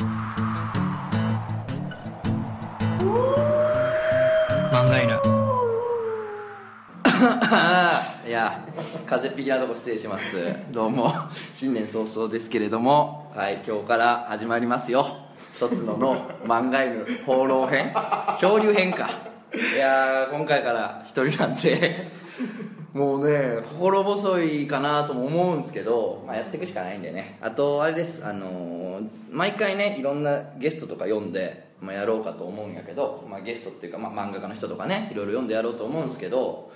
漫画犬。いや風邪っぴきなとこ失礼します。どうも新年早々ですけれども。はい今日から始まりますよ。一つのの漫画犬放浪編。漂流編か。いやー今回から一人なんで。もうね。心細いかなとも思うんですけど、まあ、やっていくしかないんでね。あとあれです。あのー毎回ねいろんなゲストとか読んで、まあ、やろうかと思うんやけど、まあ、ゲストっていうか、まあ、漫画家の人とかねいろいろ読んでやろうと思うんですけど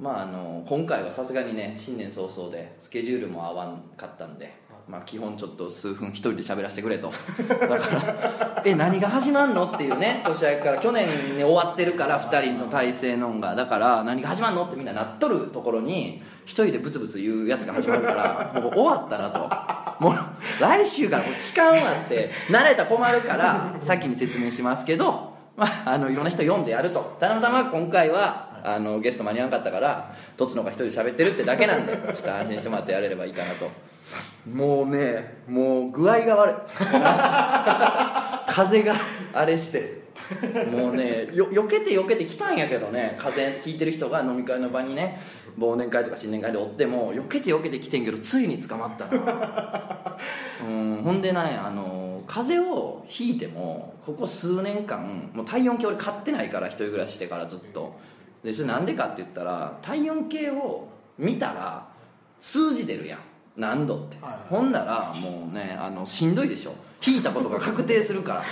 まああの今回はさすがにね新年早々でスケジュールも合わんかったんで、まあ、基本ちょっと数分一人で喋らせてくれと。だからえ何が始まんのっていうね年明けから去年に終わってるから2人の体制のんが。だから何が始まんのってみんななっとるところに一人でブツブツ言うやつが始まるからもう終わったなと。もう来週からもう期間はって慣れた困るから先に説明しますけどまあ、あのいろんな人読んでやると。たまたま今回はあのゲスト間に合わなかったからとつのが一人で喋ってるってだけなんでちょっと安心してもらってやれればいいかなと。もうねもう具合が悪い。風があれして。もうねよ避けて避けてきたんやけどね風邪ひいてる人が飲み会の場にね忘年会とか新年会でおっても避けて避けてきてんけどついに捕まったな。うんほんでねあの風邪をひいてもここ数年間もう体温計俺買ってないから一人暮らししてからずっとでそれなんでかって言ったら体温計を見たら数字出るやん。何度って、はいはい。ほんならもうねあのしんどいでしょ。引いたことが確定するから。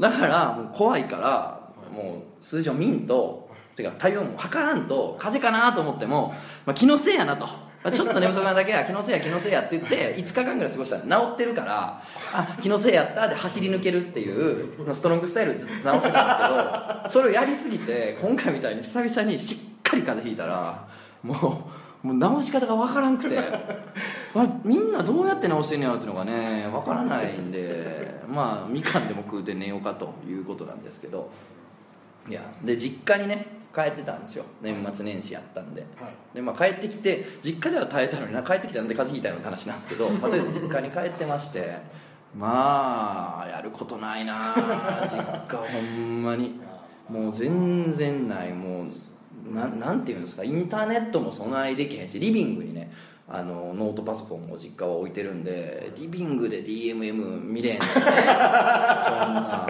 だからもう怖いからもう数字を見んとてか体温を測らんと風邪かなと思っても、まあ、気のせいやなと、まあ、ちょっと寝不足なだけや気のせいや気のせいやって言って5日間ぐらい過ごしたら治ってるからあ気のせいやったで走り抜けるっていうストロングスタイルで治してたんですけどそれをやりすぎて今回みたいに久々にしっかり風邪ひいたらもうもう治し方が分からんくて。あみんなどうやって治してんのやろっていうのがね分からないんでまあみかんでも食うて寝ようかということなんですけど。いやで実家にね帰ってたんですよ。年末年始やったんで。はい。で、まあ、帰ってきて実家では耐えたのにな帰ってきたので風邪ひいたような話なんですけど まあとりあえず実家に帰ってましてまあやることないな実家ほんまに。もう全然ない。もうななんていうんですかインターネットも備えできへんしリビングにねあのノートパソコンを実家は置いてるんでリビングで DMM 見れへんしね。そんな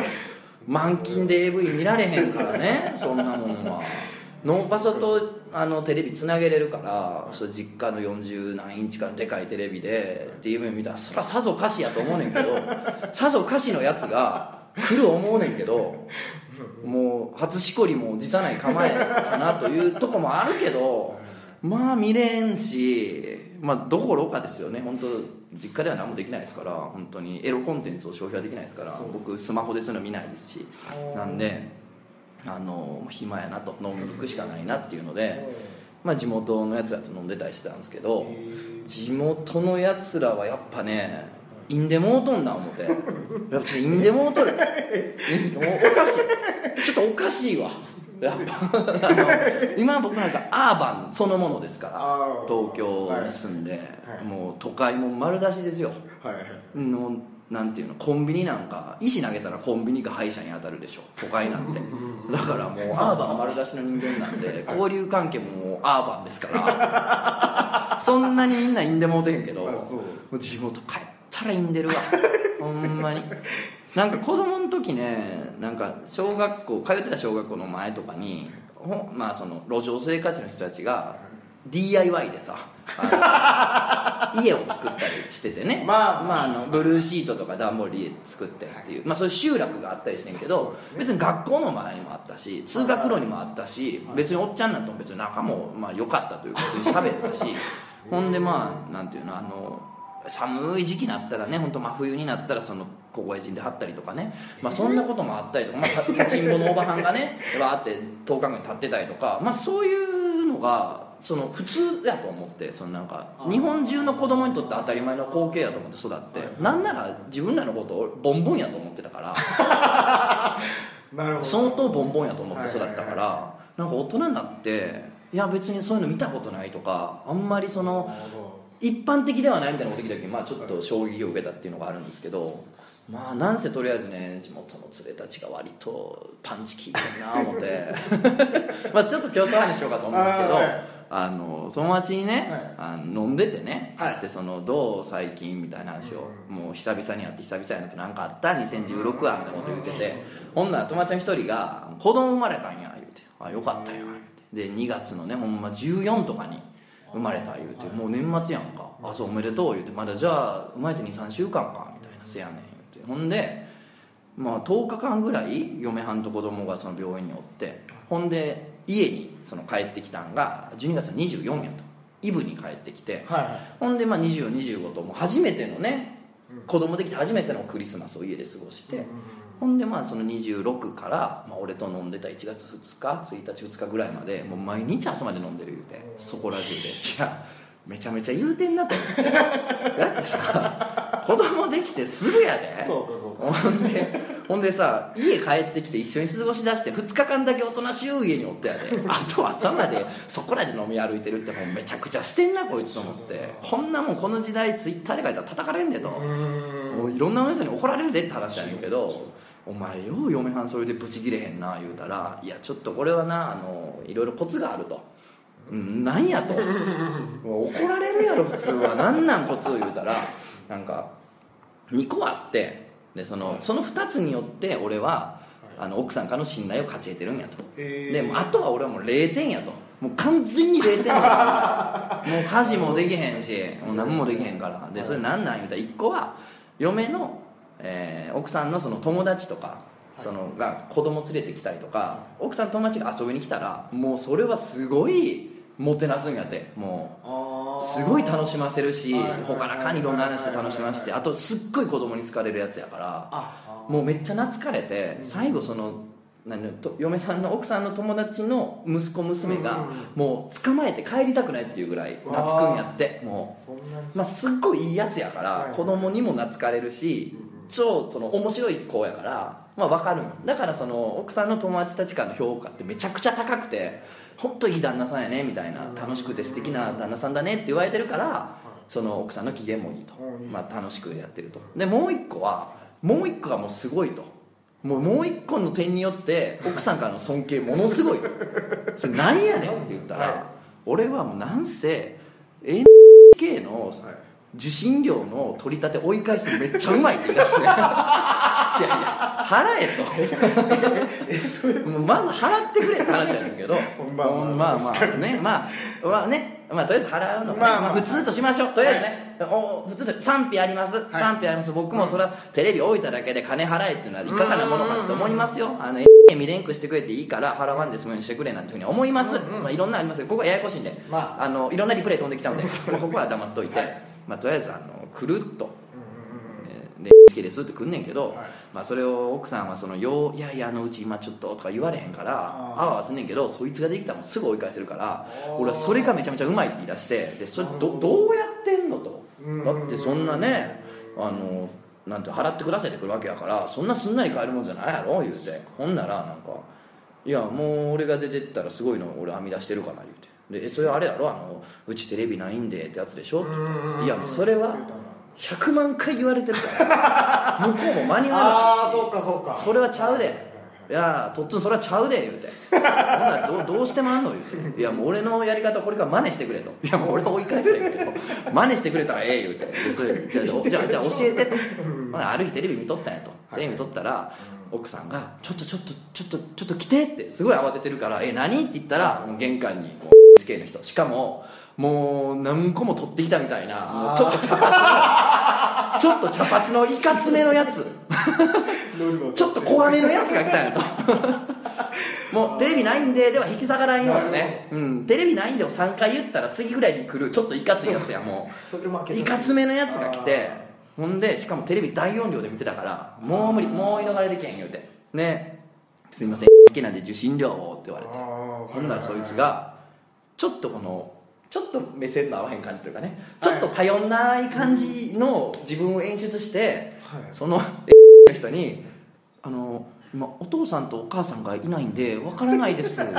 満勤で AV 見られへんからね そんなもんは。ノーパソとあのテレビつなげれるからそれ実家の40何インチかのでかいテレビで DMM 見たらそりゃさぞかしやと思うねんけど さぞかしのやつが来る思うねんけどもう初しこりも辞さない構えかなというとこもあるけどまあ見れんしまあどころかですよね本当実家では何もできないですから本当に。エロコンテンツを消費はできないですから僕スマホでそういうの見ないですし。なんであの暇やなと。飲みに行くしかないなっていうので、まあ、地元のやつらと飲んでたりしてたんですけど地元のやつらはやっぱねインデモートんな思って。やっぱインデモートる。おかしい。ちょっとおかしいわやっぱあの今僕なんかアーバンそのものですから東京に住んで、はい。もう都会も丸出しですよ。はいはい。のなんていうのコンビニなんか石投げたらコンビニか歯医者に当たるでしょ。都会なんて。だからもうアーバン丸出しの人間なんで交流関係もアーバンですから。そんなにみんなインでもうてへんけど地元帰ったらインでるわ。ほんまに。なんか子供の時ねなんか小学校通ってた小学校の前とかにほまあその路上生活の人たちが DIY でさ 家を作ったりしててね。まあ。まあ、あのブルーシートとか段ボールで家作ってっていう、まあ、そういう集落があったりしてんけど別に学校の前にもあったし通学路にもあったし別におっちゃんなんとも別に仲もまあ良かったというか別に喋ったし。ほんでまあなんていうのあの寒い時期になったらね本当真冬になったらその小声人で張ったりとかね、まあ、そんなこともあったりとか、まあ、立ちんぼのおばはんがね わーって10日後に立ってたりとか、まあ、そういうのがその普通やと思ってそのなんか日本中の子供にとって当たり前の光景やと思って育って、なんなら自分らのことをボンボンやと思ってたから なるほど。相当ボンボンやと思って育ったかはいらなんか大人になっていや別にそういうの見たことないとかあんまりその一般的ではないみたいなこと聞いた時に、まあ、ちょっと衝撃を受けたっていうのがあるんですけどまあなんせとりあえずね地元の連れたちが割とパンチ効いてるな思って。まあちょっと競争話しようかと思うんですけどあーはいあの友達にね、はい。あの飲んでてね、はい。でそのどう最近みたいな話を、もう久々に会って久々やなって何かあった2016はみたいなこと言ってて、ほんなら友達の一人が「子供生まれたんや」言うて「あよかったよ」言うて。で2月のねほんま14とかに生まれた言うてもう年末やんか「あそうおめでとう」言うて「まだじゃあ生まれて23週間か」みたいな「せやねん」言うて。ほんでまあ10日間ぐらい嫁はんと子供がその病院におってほんで家にその帰ってきたんが12月の24やとイブに帰ってきてはいはい。ほんでまあ2025ともう初めてのねうん子供できて初めてのクリスマスを家で過ごして、ほんでまあその26から、まあ、俺と飲んでた1月2日1日2日ぐらいまでもう毎日朝まで飲んでる言うてそこら中で。いやめちゃめちゃ言うてんなと。思ってだってさ子供できてすぐやで。そうかそうか。ほんでほんでさ家帰ってきて一緒に過ごしだして2日間だけおとなしい家におったやで。あと朝までそこらで飲み歩いてるってもうめちゃくちゃしてんなこいつと思って。こんなもんこの時代ツイッターで書いたら叩かれんでともういろんな人に怒られるでって話やねんけどお前よう嫁はんそれでブチギレへんな言うたらいやちょっとこれはなあのいろいろコツがあると。うんなんやと。怒られるやろ普通は。なんなんコツを言うたら。なんか2個あって。でそのその2つによって俺はあの奥さんからの信頼を勝ち得てるんやと。でもうあとは俺はもう0点やと。もう完全に0点や もう家事もできへんしもう何もできへんから。でそれなんなん言うたら1個は嫁の、えー奥さんのその友達とかそのが子供連れてきたりとか奥さんの友達が遊びに来たらもうそれはすごいもてなすんやって。もうすごい楽しませるしはいはいはい他からかにいろんな話で楽しませて。あとすっごい子供に好かれるやつやからあもうめっちゃ懐かれて最後その何と嫁さんの奥さんの友達の息子娘がもう捕まえて帰りたくないっていうぐらい懐くんやってもう、まあ、すっごいいいやつやから、はい子供にも懐かれるし超その面白い子やから、まあ、分かるだからその奥さんの友達たちからの評価ってめちゃくちゃ高くて本当いい旦那さんやねみたいな楽しくて素敵な旦那さんだねって言われてるからその奥さんの機嫌もいいと。まあ、楽しくやってると。でもう一個はもう一個がもうすごいと。もうもう一個の点によって奥さんからの尊敬ものすごいと。それ何やねんって言ったら、はい。俺はもうなんせ NHK のはい受信料の取り立て追い返すのめっちゃうまいって言い出して。いやいや払えと。まず払ってくれって話やねんけど。まあまあまあまあね。まあまあね。まあとりあえず払うのまあまあ。まあ普通としましょう。とりあえずね、お普通と賛否あります、賛否あります。僕もそれはテレビ置いただけで金払えっていうのはいかがなものかと思いますよ。あのれんくしてくれていいから払わんで済むようにしてくれなんていうふうに思います、まあ、いろんなあります。けどここはややこしいんで、まあ。のいろんなリプレイ飛んできちゃうんで、まあここは黙っといて、はいまあ、とりあえずあのくるっとで好きですってくんねんけど、はい。まあ、それを奥さんはそのよう「いやいやあのうち今ちょっと」とか言われへんからあわあわすんねんけどそいつができたらもうすぐ追い返せるから俺はそれがめちゃめちゃうまいって言い出してでそれど。どうやってんのと。うんだってそんなねあのなんて払ってくださいってくるわけやからそんなすんなり買えるもんじゃないやろ言うて。ほんならなんか「いやもう俺が出てったらすごいの俺編み出してるから」言うてでえそれあれやろ？あの「うちテレビないんで」ってやつでしょ？って言っていやもうそれは100万回言われてるから。向こうも間に合わああないし。そうかそうか。それはちゃうで。いやとっつんそれはちゃうで言うて。ほんならどうどうしてもあんの？言うて。いやもう俺のやり方これから真似してくれと。いやもう俺は追い返せんけど。真似してくれたらええ言うて。でそれじゃあじゃあじゃあ教えてと、ほなある日テレビ見とったんやと。テレビ見とったら奥さんが「ちょっとちょっとちょっとちょっと来て」ってすごい慌ててるから「え何?」って言ったら玄関にもう NHK の人。しかももう何個も取ってきたみたいな。ちょっと茶髪。の ちょっと茶髪のいかつめのやつ。ちょっと怖めのやつが来たんやと。もうテレビないんででは引き下がらんようなね、うん、テレビないんでを3回言ったら次ぐらいに来る。ちょっといかついやつやもう。いかつめのやつが来て。ほんでしかもテレビ大音量で見てたからもう無理。もう言い逃れできへん言うて。ねすいません好きなんで受信料をって言われて。ほんならそいつがちょっとこのちょっと目線の合わへん感じというかねちょっと頼んない感じの自分を演出してはい。その の人に「あの今お父さんとお母さんがいないんでわからないです」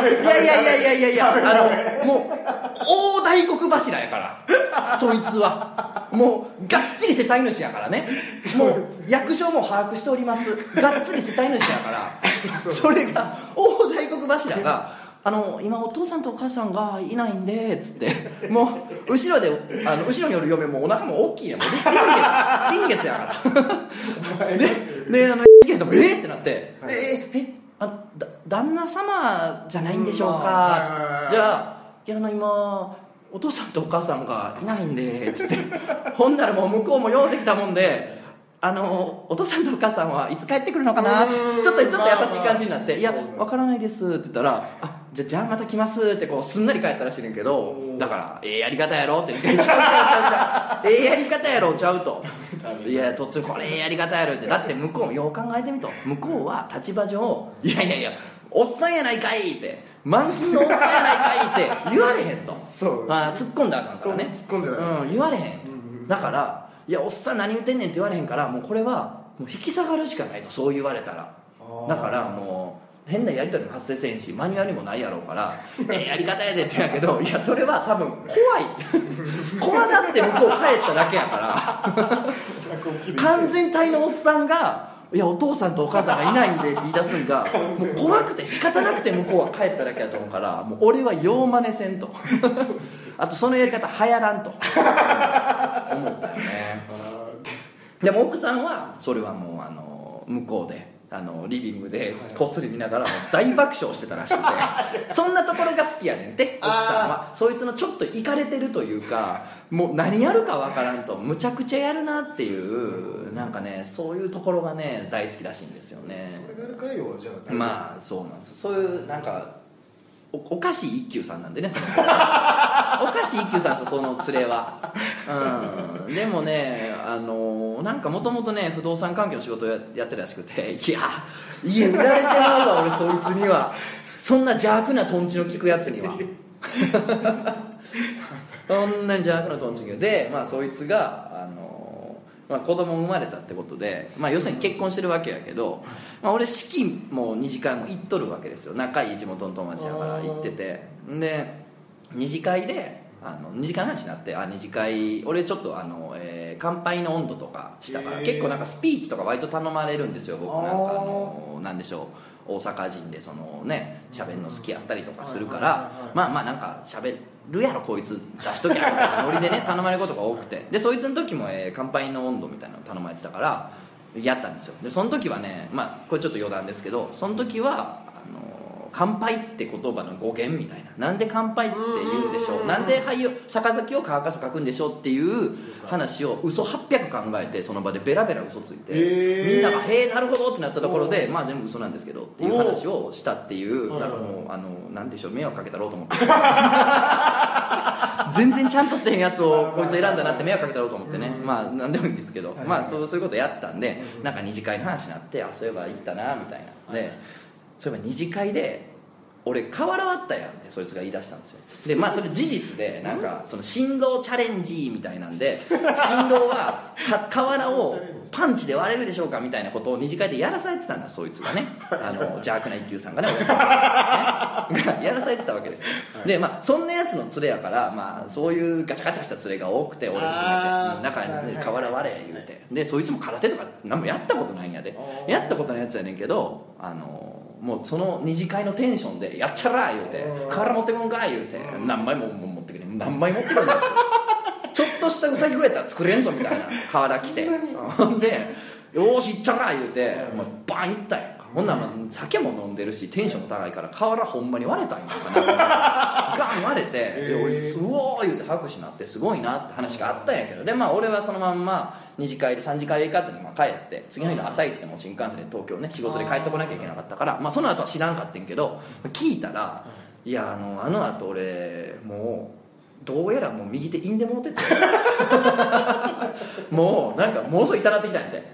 いやいやいやいやいやいや。あのもう大大黒柱やから。そいつは。もうがっちり世帯主やからね。もう役所も把握しております。がっつり世帯主やから。それが大大黒柱があの今お父さんとお母さんがいないんでつって。もう後ろであの後ろにおる嫁もお腹も大きいねもう臨月臨月やから。でであのえー、ってなって「えー、えあだ旦那様じゃないんでしょうか」つってじゃあいやあの今お父さんとお母さんがいないんでつって。ほんならもう向こうも用できたもんであのお父さんとお母さんはいつ帰ってくるのかな？ってちょっとちょっと優しい感じになって「いやわからないです」って言ったら「あじゃじゃあまた来ます」ってこうすんなり帰ったらしいねんけどだから「ええやり方やろ」って言って「ちゃうちゃうちゃうちゃうええやり方やろちゃう」と「いや途中これええやり方やろ」って。だって向こうもよう考えてみと。向こうは立場上「いやいやいやおっさんやないかい」って「満金のおっさんやないかい」って言われへんと。そう。あ突っ込んだらあかんからね。突っ込んじゃないうん、言われへん。だから「いやおっさん何言ってんねん」って言われへんからもうこれはもう引き下がるしかないとそう言われたら。だからもう変なやり取りも発生せんしマニュアルもないやろうから「ええやり方やで」って言うんやけどいやそれは多分怖い。怖なって向こう帰っただけやから。完全体のおっさんが「いやお父さんとお母さんがいないんで」って言い出すんが もう怖くて仕方なくて向こうは帰っただけやと思うからもう俺はよう真似せんとあとそのやり方流行らんと。思ったよね。でも奥さんはそれはもうあの向こうであのリビングでこっそり見ながら大爆笑してたらしくて そんなところが好きやねんって奥さんは。そいつのちょっといかれてるというかもう何やるかわからんとむちゃくちゃやるなっていうなんかねそういうところがね大好きらしいんですよね。それがあるから要はじゃあまあそうなんですよ。そういうなんかおおかしい一休さんなんでねその おかしい一休さんですその連れは。うん。でもねあのなんかもともとね不動産関係の仕事ややってるらしくて。いや家売られてまうわ俺そいつには。そんな邪悪なとんちの効くやつには。そんなに邪悪なとんちのでまあそいつがあのまあ、子供生まれたってことで、まあ、要するに結婚してるわけやけど、まあ、俺式も二次会も行っとるわけですよ。仲いい地元の友達やから行ってて。で二次会であの二次会の話になってあ二次会俺ちょっとあの、えー乾杯の温度とかしたから、へー。結構なんかスピーチとか割と頼まれるんですよ僕なんかあのなんでしょう大阪人でそのね喋るの好きやったりとかするからまあまあなんか喋るやろこいつ出しときゃみたいなノリでね 頼まれることが多くて。でそいつの時も、えー乾杯の温度みたいなの頼まれてたからやったんですよ。でその時はねまあこれちょっと余談ですけどその時は乾杯って言葉の語源みたいな。なんで乾杯って言うんでしょう？なんで灰を杯を乾かす書くんでしょうっていう話を嘘800考えてその場でベラベラ嘘ついて、へーみんなが「へえなるほど」ってなったところでまあ全部嘘なんですけどっていう話をしたっていうなんかもうあのなんでしょう迷惑かけたろうと思って全然ちゃんとしてへんやつをこいつ選んだなって迷惑かけたろうと思ってねまあ何でもいいんですけどはいまあそうそういうことやったんでなんか二次会の話になってあそういえば行ったなみたいなでそういえば二次会で俺瓦割ったやんってそいつが言い出したんですよ。で まあそれ事実でなんかその新郎チャレンジみたいなんで新郎はか瓦をパンチで割れるでしょうかみたいなことを二次会でやらされてたんだそいつがね。あの邪悪な一休さんがねねが。やらされてたわけですよ。でまあそんなやつの連れやからまあそういうガチャガチャした連れが多くて俺もあー含めて中に瓦割れ言うて。でそいつも空手とか何もやったことないんやで。やったことないやつやねんけどあのもうその二次会のテンションで「やっちゃら!」言うてうん「瓦持ってくんか!」言うて何枚もも持ってくれ何枚持ってくるんだちょっとしたうさぎぐらいやったら作れんぞみたいな。瓦来て。で「よーしいっちゃら!」言うてもうバンいったんやほんならまあ酒も飲んでるしテンションも高いから瓦ほんまに割れたんやんか なガン割れて「へー。でおいうおー!」言うて拍手になってすごいなって話があったんやけど。でまあ俺はそのまんま二次会で三次会行かずにまあ帰って次の日の朝一でもう新幹線で東京ね仕事で帰ってこなきゃいけなかったからまあその後は知らんかってんけど聞いたら「いやあのあの後俺もうどうやらもう右手インでもうてて。もうなんかものすごい痛なってきたんやて。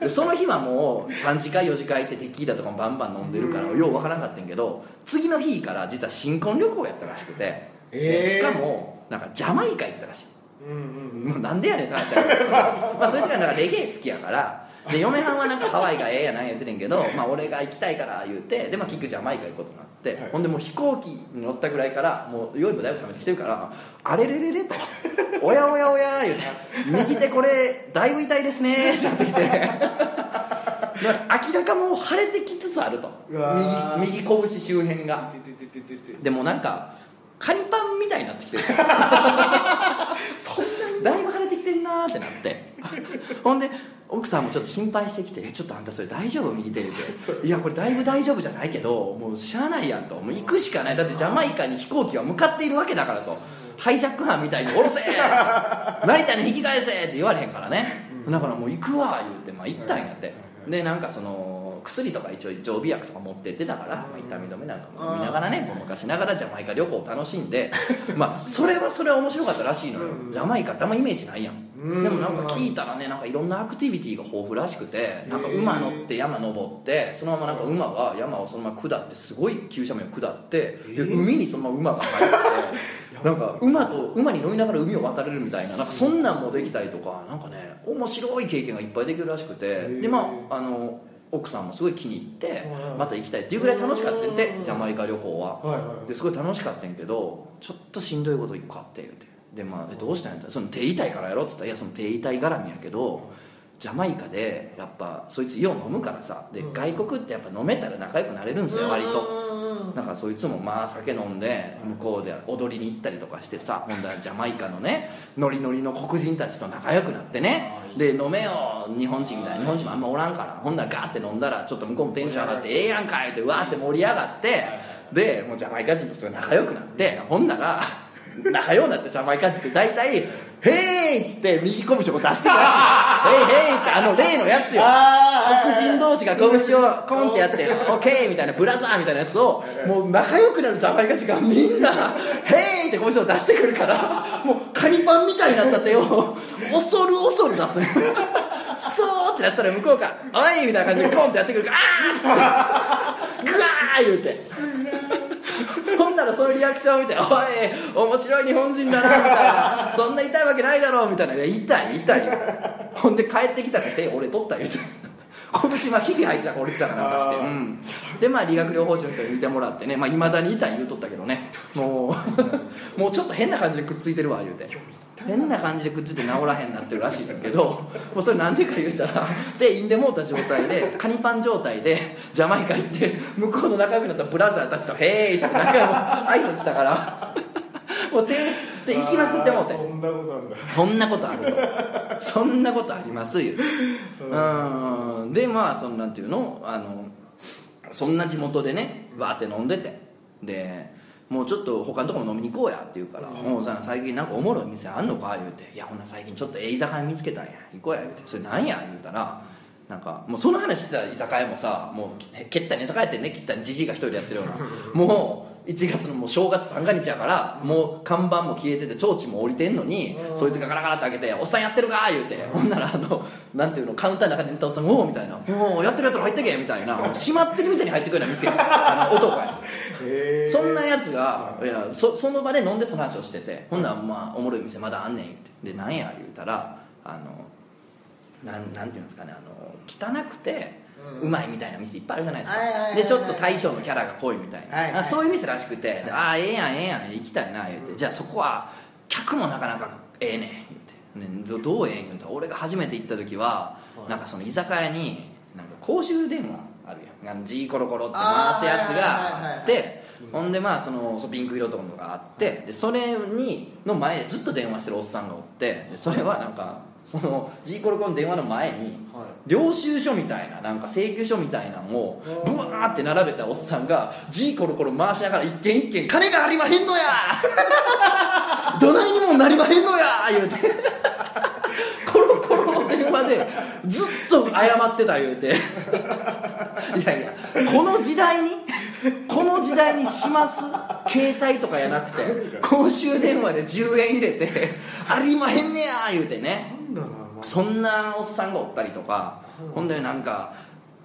でその日はもう3次会4次会ってテキーラとかもバンバン飲んでるからようわからんかったんやけど次の日から実は新婚旅行やったらしくて、でえー。しかもなんかジャマイカ行ったらしいうんうん。もうなんでやねんって話やけどまあそいつがなんかレゲエ好きやから。で嫁はんはなんかハワイがええやなんや言ってんねんけど、まあ、俺が行きたいから言うてで、まあ、キックジャマイカ行くことになって、はい。ほんでもう飛行機に乗ったぐらいからもう酔いもだいぶ冷めてきてるから「あれれれれ?」と「おやおやおや」言うて「右手これだいぶ痛いですね」ってなってきて。明らかもう腫れてきつつあると。右右拳周辺が。でもなんかカニパンみたいになってきてる。そんなに？だいぶ腫れてきてんなーってなって。ほんで奥さんもちょっと心配してきて「えちょっとあんたそれ大丈夫？右手」って「いやこれだいぶ大丈夫じゃないけどもうしゃあないやん」と「もう行くしかない。だってジャマイカに飛行機は向かっているわけだから」と「ハイジャック犯みたいに降ろせ！成田に引き返せ!」って言われへんからね。だからもう行くわ言うてまあ行ったんやって。でなんかその薬とか一応常備薬とか持ってってたから、まあ、痛み止めなんかも飲みながらねごまかしながらジャマイカ旅行を楽しんで まあそれはそれは面白かったらしいのよ。うん。ジャマイカってあんまイメージないやん。うん。でもなんか聞いたらねなんかいろんなアクティビティが豊富らしくてなんか馬乗って山登ってそのままなんか馬が山をそのまま下ってすごい急斜面を下ってでえー。海にそのまま馬が入って なんか馬と馬に乗りながら海を渡れるみたいななんかそんなんもできたりとかなんかね面白い経験がいっぱいできるらしくて。ー。でまああの奥さんもすごい気に入ってうん。また行きたいっていうぐらい楽しかったんでジャマイカ旅行は。ですごい楽しかったんやけどちょっとしんどいこと一個あって言うてでまあえどうしたんやった？らその手痛いからやろっつったらいやその手痛い絡みやけどジャマイカでやっぱそいつよう飲むからさ。でうん。外国ってやっぱ飲めたら仲良くなれるんですよ割と。とだからそいつもまあ酒飲んで向こうで踊りに行ったりとかしてさほんだらジャマイカのねノリノリの黒人たちと仲良くなってね。で飲めよ日本人みたいな日本人もあんまおらんから。ほんならガーって飲んだらちょっと向こうもテンション上がってええやんかいってうわーって盛り上がって。でもうジャマイカ人とすごい仲良くなって。ほんなら仲良くなってジャマイカ人って大体「ヘイ!」っつって右拳を出してくらしいのヘイヘイってあの例のやつよあ黒人同士が拳をコンってやって「オッケー!」みたいなブラザーみたいなやつをもう仲良くなるジャマイカ人がみんな「ヘイ!」って拳を出してくるからもうカニパンみたいになった手を恐る恐る出すねそうって出したら向こうが「おい!」みたいな感じでコンってやってくるから「あー!」っつって「グワー!」言うてほんならそのリアクションを見て「おい面白い日本人だな」みたいな「そんな痛いわけないだろ」みたいな「いや痛い痛い」ほんで帰ってきたら手俺取った？言うて今年はひび入ってたから俺ってたかなんかして、うん、でまあ理学療法士の人に見てもらってね。まあ、未だに痛い言うとったけどね。もう もうちょっと変な感じでくっついてるわ言うて変な感じでくっついて治らへんなってるらしいんだけど もうそれなんでか言うたらでインでもうた状態で カニパン状態でジャマイカ行って向こうの仲良くなったブラザーたちと「へーい」って仲良く挨拶したから。もう手手行きまくってもうて。そんなことあんだ。そんなことあるとそんなことありますようん。でまあそんなんていうの？あのそんな地元でねわーって飲んでて。でもうちょっと他のとこも飲みに行こうやって言うから「もうさ最近なんかおもろい店あんのか?」言うて「いやほんな最近ちょっとええ居酒屋見つけたんや行こうや」言うて「それなんや?」言うたらなんかもうその話してた居酒屋もさもうけったに居酒屋ってねけったにじじいが一人でやってるような。もう1月のもう正月三が日やからもう看板も消えてて提灯も降りてんのにうん。そいつがガラガラって開けて「おっさんやってるか?」言うて。ほんならあのなんていうのカウンターの中に寝たおっさんが「おお」みたいな「おおやってるやってる入ってけ」みたいな。閉まってる店に入ってくるような店や あの男や。そんなやつがいやそその場で飲んでその話をしてて。ほんならまあおもろい店まだあんねん言うて。でなんや？言うたらあのなんなんていうんですかねあの汚くてうん。うまいみたいな店いっぱいあるじゃないですか。でちょっと大将のキャラが濃いみたいな、はいはいあそういう店らしくてでああええやんええやん行きたいな言うて。じゃあそこは客もなかなかええねん言うて、ね、どどうええん言うたら俺が初めて行った時は、はい。なんかその居酒屋になんか公衆電話あるやん。あの G コロコロって回すやつがあってほんでまあそのピンク色とかのがあってでそれにの前でずっと電話してるおっさんがおってでそれはなんかその G コロコロの電話の前にはい。領収書みたいななんか請求書みたいなのをブワーって並べたおっさんが G コロコロ回しながら一件一件「金がありまへんのや! 」どないにもなりまへんのや！言うて。コロコロの電話でずっと謝ってた言うて。いやいやこの時代にこの時代にします？携帯とかやなくて公衆電話で10円入れて「ありまへんねや!」言うてねだなまあ。そんなおっさんがおったりとか、ほんでなんか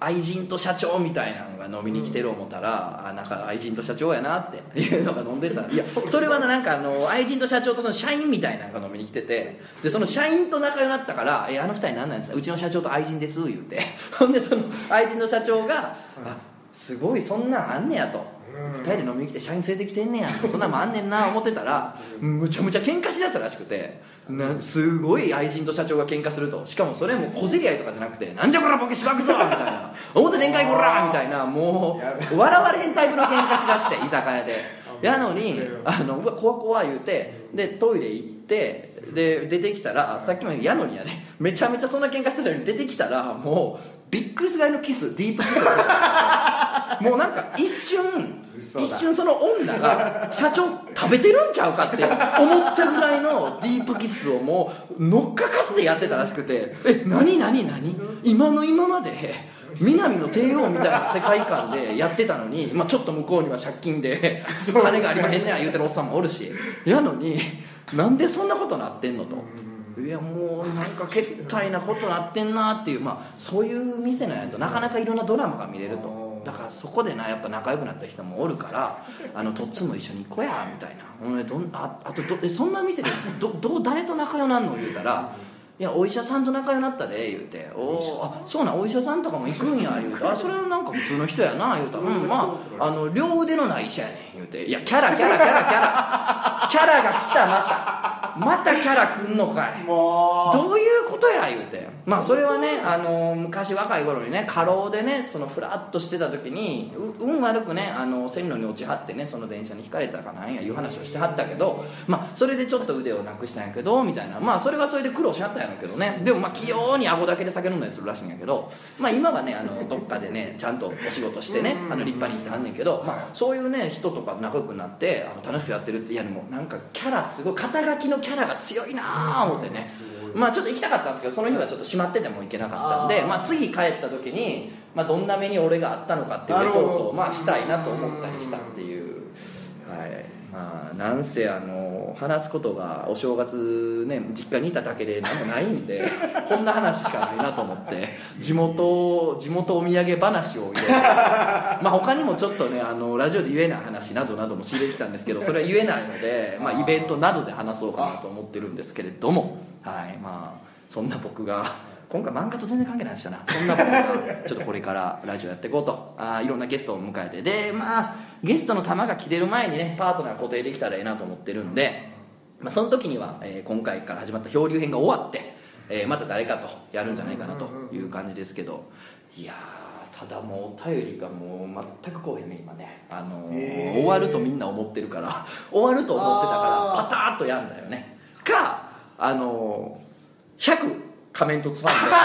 愛人と社長みたいなのが飲みに来てる思ったら、あなんか愛人と社長やなっていうのが飲んでた。いやそれは。ななんかあの愛人と社長とその社員みたいなのが飲みに来ててでその社員と仲良くなったから「えあの二人何なんですか？うちの社長と愛人です」言うて。ほんでその愛人の社長が「あすごいそんなんあんねや」と。2人で飲みに来て社員連れてきてんねや。そんなんもんあんねんな思ってたらむちゃむちゃ喧嘩しだしたらしくてなすごい愛人と社長が喧嘩すると。しかもそれも小競り合いとかじゃなくて「なんじゃこらボケしばくぞ!」みたいな「表展開こら!」みたいな。もう笑われへんタイプの喧嘩しだして居酒屋で。やのにあのうわ怖怖言うてでトイレ行ってで出てきたらさっきも言ったやのにやねめちゃめちゃそんな喧嘩してたのに出てきたらもうびっくりするぐらいのキスディープキスをしてたんですよもうなんか一瞬一瞬その女が社長食べてるんちゃうかって思ったぐらいのディープキスをもう乗っかかってやってたらしくてえ何何何？今の今まで？南の帝王みたいな世界観でやってたのに、まあ、ちょっと向こうには借金で金がありまへんねや言うてるおっさんもおるし。やのになんでそんなことなってんのと。いやもうなんかけったいなことなってんなっていう、まあ、そういう店なんやとなかなかいろんなドラマが見れるとだからそこでなやっぱ仲良くなった人もおるからあのとっつも一緒に行こうやみたいな。お前どんああとどえそんな店でど どう誰と仲良なんの？言うたら「いやお医者さんと仲良なったで」言うて「おーあそうなん？お医者さんとかも行くんや」言うて「あそれはなんか普通の人やな」言うたら「うんまああの両腕のない医者やねん」言うて「いやキャラキャラキャラキャラ。キャラが来たまた。またキャラ来んのかい」どういうことや言うてまあそれはねあの昔若い頃にね過労でねそのフラッとしてた時にう運悪くねあの線路に落ちはってねその電車にひかれたかなんやいう話をしてはったけどまあそれでちょっと腕をなくしたんやけどみたいな。まあそれはそれで苦労しはったんやろうけどね。でもまあ器用に顎だけで酒飲んだりするらしいんやけどまあ今はねあのどっかでねちゃんとお仕事してねあの立派に生きてはんねんけどまあそういうね人とか仲良くなってあの楽しくやってるいやでもなんかキャラすごい肩書きのキャラが強いなあ思ってねまあちょっと行きたかったんですけどその日はちょっと閉まってても行けなかったんでまあ、次帰った時に、まあ、どんな目に俺があったのかっていうレポートをまあしたいなと思ったりしたっていう。はいまあなんせあの話すことがお正月ね実家にいただけで何もないんで こんな話しかないなと思って地元地元お土産話を入れてまあ他にもちょっとねあのラジオで言えない話などなども仕入れてきたんですけどそれは言えないので、まあ、イベントなどで話そうかなと思ってるんですけれどもはいまあそんな僕が今回漫画と全然関係ない話だな。そんな僕がちょっとこれからラジオやっていこうとあーいろんなゲストを迎えてでまあゲストの玉が切れる前にねパートナー固定できたらいいなと思ってるんで、まあ、その時には、えー今回から始まった漂流編が終わって、えーまた誰かとやるんじゃないかなという感じですけどいやーただもうお便りがもう全くこうへんね今ね、あのー終わるとみんな思ってるから 終わると思ってたからパターッとやんだよね。かあのー100仮面凸ファンで。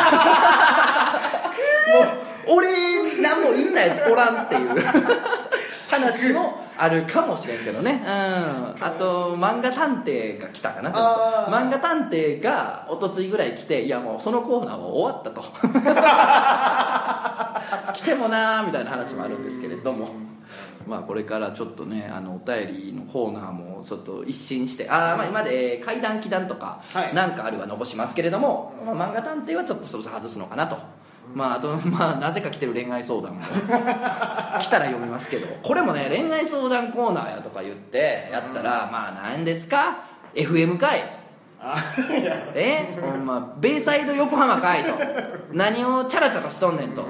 もう俺何も言いたいやつおらんっていう話もあるかもしれんけどね。うん。あと漫画探偵が来たかな。漫画探偵が一昨日ぐらい来ていやもうそのコーナーは終わったと。来てもなーみたいな話もあるんですけれども。まあこれからちょっとねあのお便りのコーナーもちょっと一新してあーまあ今までえー怪談祈談とかはい。なんかあるは残しますけれども、まあ、漫画探偵はちょっとそろそろ外すのかなと。まあ、あと、まあ、なぜか来てる恋愛相談も。来たら読みますけど。これもね恋愛相談コーナーやとか言ってやったら、まあ何ですか？FM かい。え？ほんまベイサイド横浜かいと。何をチャラチャラしとんねんと、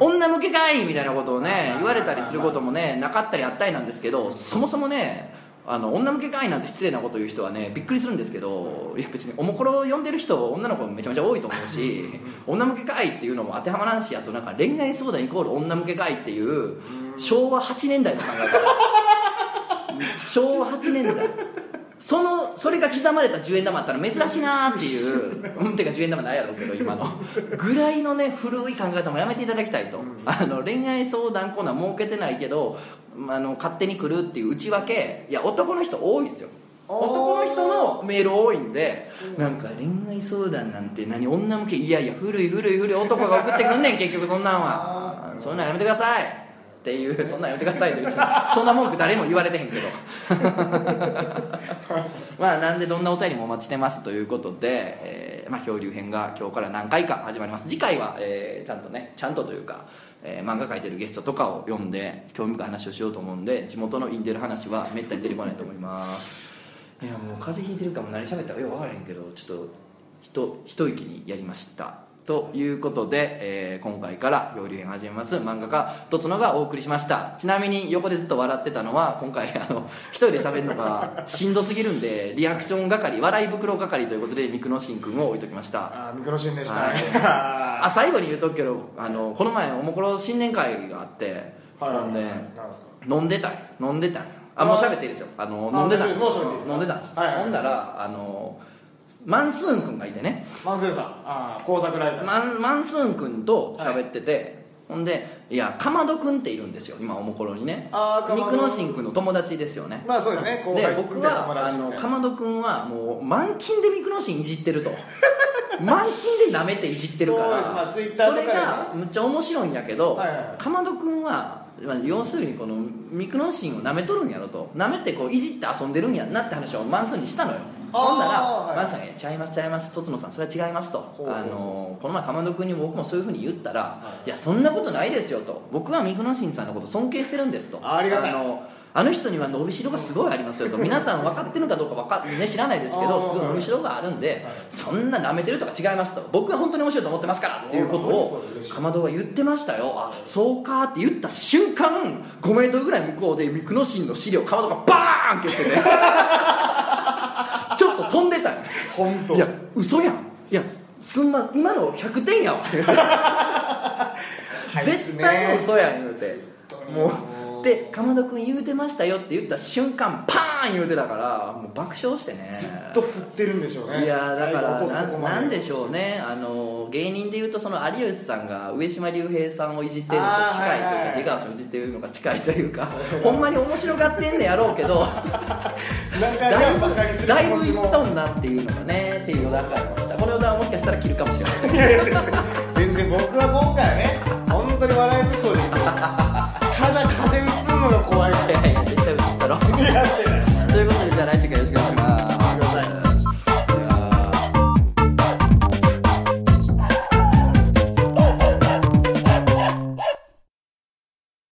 女向けかいみたいなことをね言われたりすることもねなかったりあったりなんですけどそもそもねあの女向けかいなんて失礼なこと言う人はねびっくりするんですけどいや別におもころ呼んでる人女の子めちゃめちゃ多いと思うし女向けかいっていうのも当てはまらんしあとなんか恋愛相談イコール女向けかいっていう昭和8年代の考え方。昭和8年代。そのそれが刻まれた10円玉あったら珍しいなーっていううんてか10円玉ないやろうけど今の。ぐらいのね古い考え方もやめていただきたいと、あの恋愛相談コーナー設けてないけどあの勝手に来るっていう内訳いや男の人多いですよ。男の人のメール多いんでなんか恋愛相談なんて何女向けいやいや古い古い古い男が送ってくんねん結局そんなんは。そういうのやめてくださいっていうそんなんやめてくださいよ別にそんな文句誰も言われてへんけど。まあなんでどんなお便りもお待ちしてますということで、えーまあ、漂流編が今日から何回か始まります。次回は、えーちゃんとねちゃんとというか、えー漫画描いてるゲストとかを読んで興味深い話をしようと思うんで地元のインテル話はめったに出てこないと思います。いやもう風邪ひいてるかも何喋ったかよく分からへんけどちょっとひと一息にやりましたということで、えー今回から漂流編始めます。漫画家とつのがお送りしました。ちなみに横でずっと笑ってたのは今回あの一人で喋るのがしんどすぎるんでリアクション係笑い袋係ということでミクノシン君を置いときました。あーミクロシンでしたはい。ねあ最後に言うとくけどあのこの前おもころ新年会があって飲んでた飲んでたあもう喋っていいですよ。あのあ飲んでたんです飲んでたんですんだらあのマンスーン君がいてね。マンスーさん。あー工作ライター。マンマンスーン君と喋ってて、ほんでいやかまど君っているんですよ。今おもころにね。あーかまど。ミクノシン君の友達ですよね。まあそうですね。後で輩僕はあ達みたいな。のかまど君はもう満勤でミクノシンいじってると。満勤で舐めていじってるから。そうです。まあ Twitter とかでね。それがむっちゃ面白いんやけど、はいはいはい。かまど君はまあ要するにこのミクノシンを舐めとるんやろと。舐めてこういじって遊んでるんやなって話をマンスーンにしたのよほんなら、はい。マンスーンが「ちゃいますちゃいますとつのさんそれは違います」と。あのこの前かまど君に僕もそういうふうに言ったら「い。やそんなことないですよ」と「僕はミクノシンさんのこと尊敬してるんです」と。ありがたい。のあの人には伸びしろがすごいありますよと。皆さん分かってるかどうかわか、ね、知らないですけどすごい伸びしろがあるんでそんな舐めてるとか違いますと。僕は本当に面白いと思ってますからっていうことをかまどが言ってましたよ。あそうかって言った瞬間5メートルぐらい向こうでミクノシンの資料かまどがバーンって言っててちょっと飛んでたよ本当。いや嘘やん。いやすんま今の100点やわ。絶対の嘘やん言うて。もうで「かまどくん言うてましたよ」って言った瞬間パーン言うてたからもう爆笑してね。ずっと振ってるんでしょうね。いやだからなんでしょうね。あの芸人で言うとその有吉さんが上島竜兵さんをいじってるのと近いというか出川さんをいじってるのが近いというかほんまに面白がってんねやろうけどだいぶだいぶいっとんなっていうのがねっていうのがありました。これをもしかしたら切るかもしれません全然僕は今回ね。本当に笑い袋に風風むの怖い。いやいや、絶対映したろ。ということで、じゃあ来週から。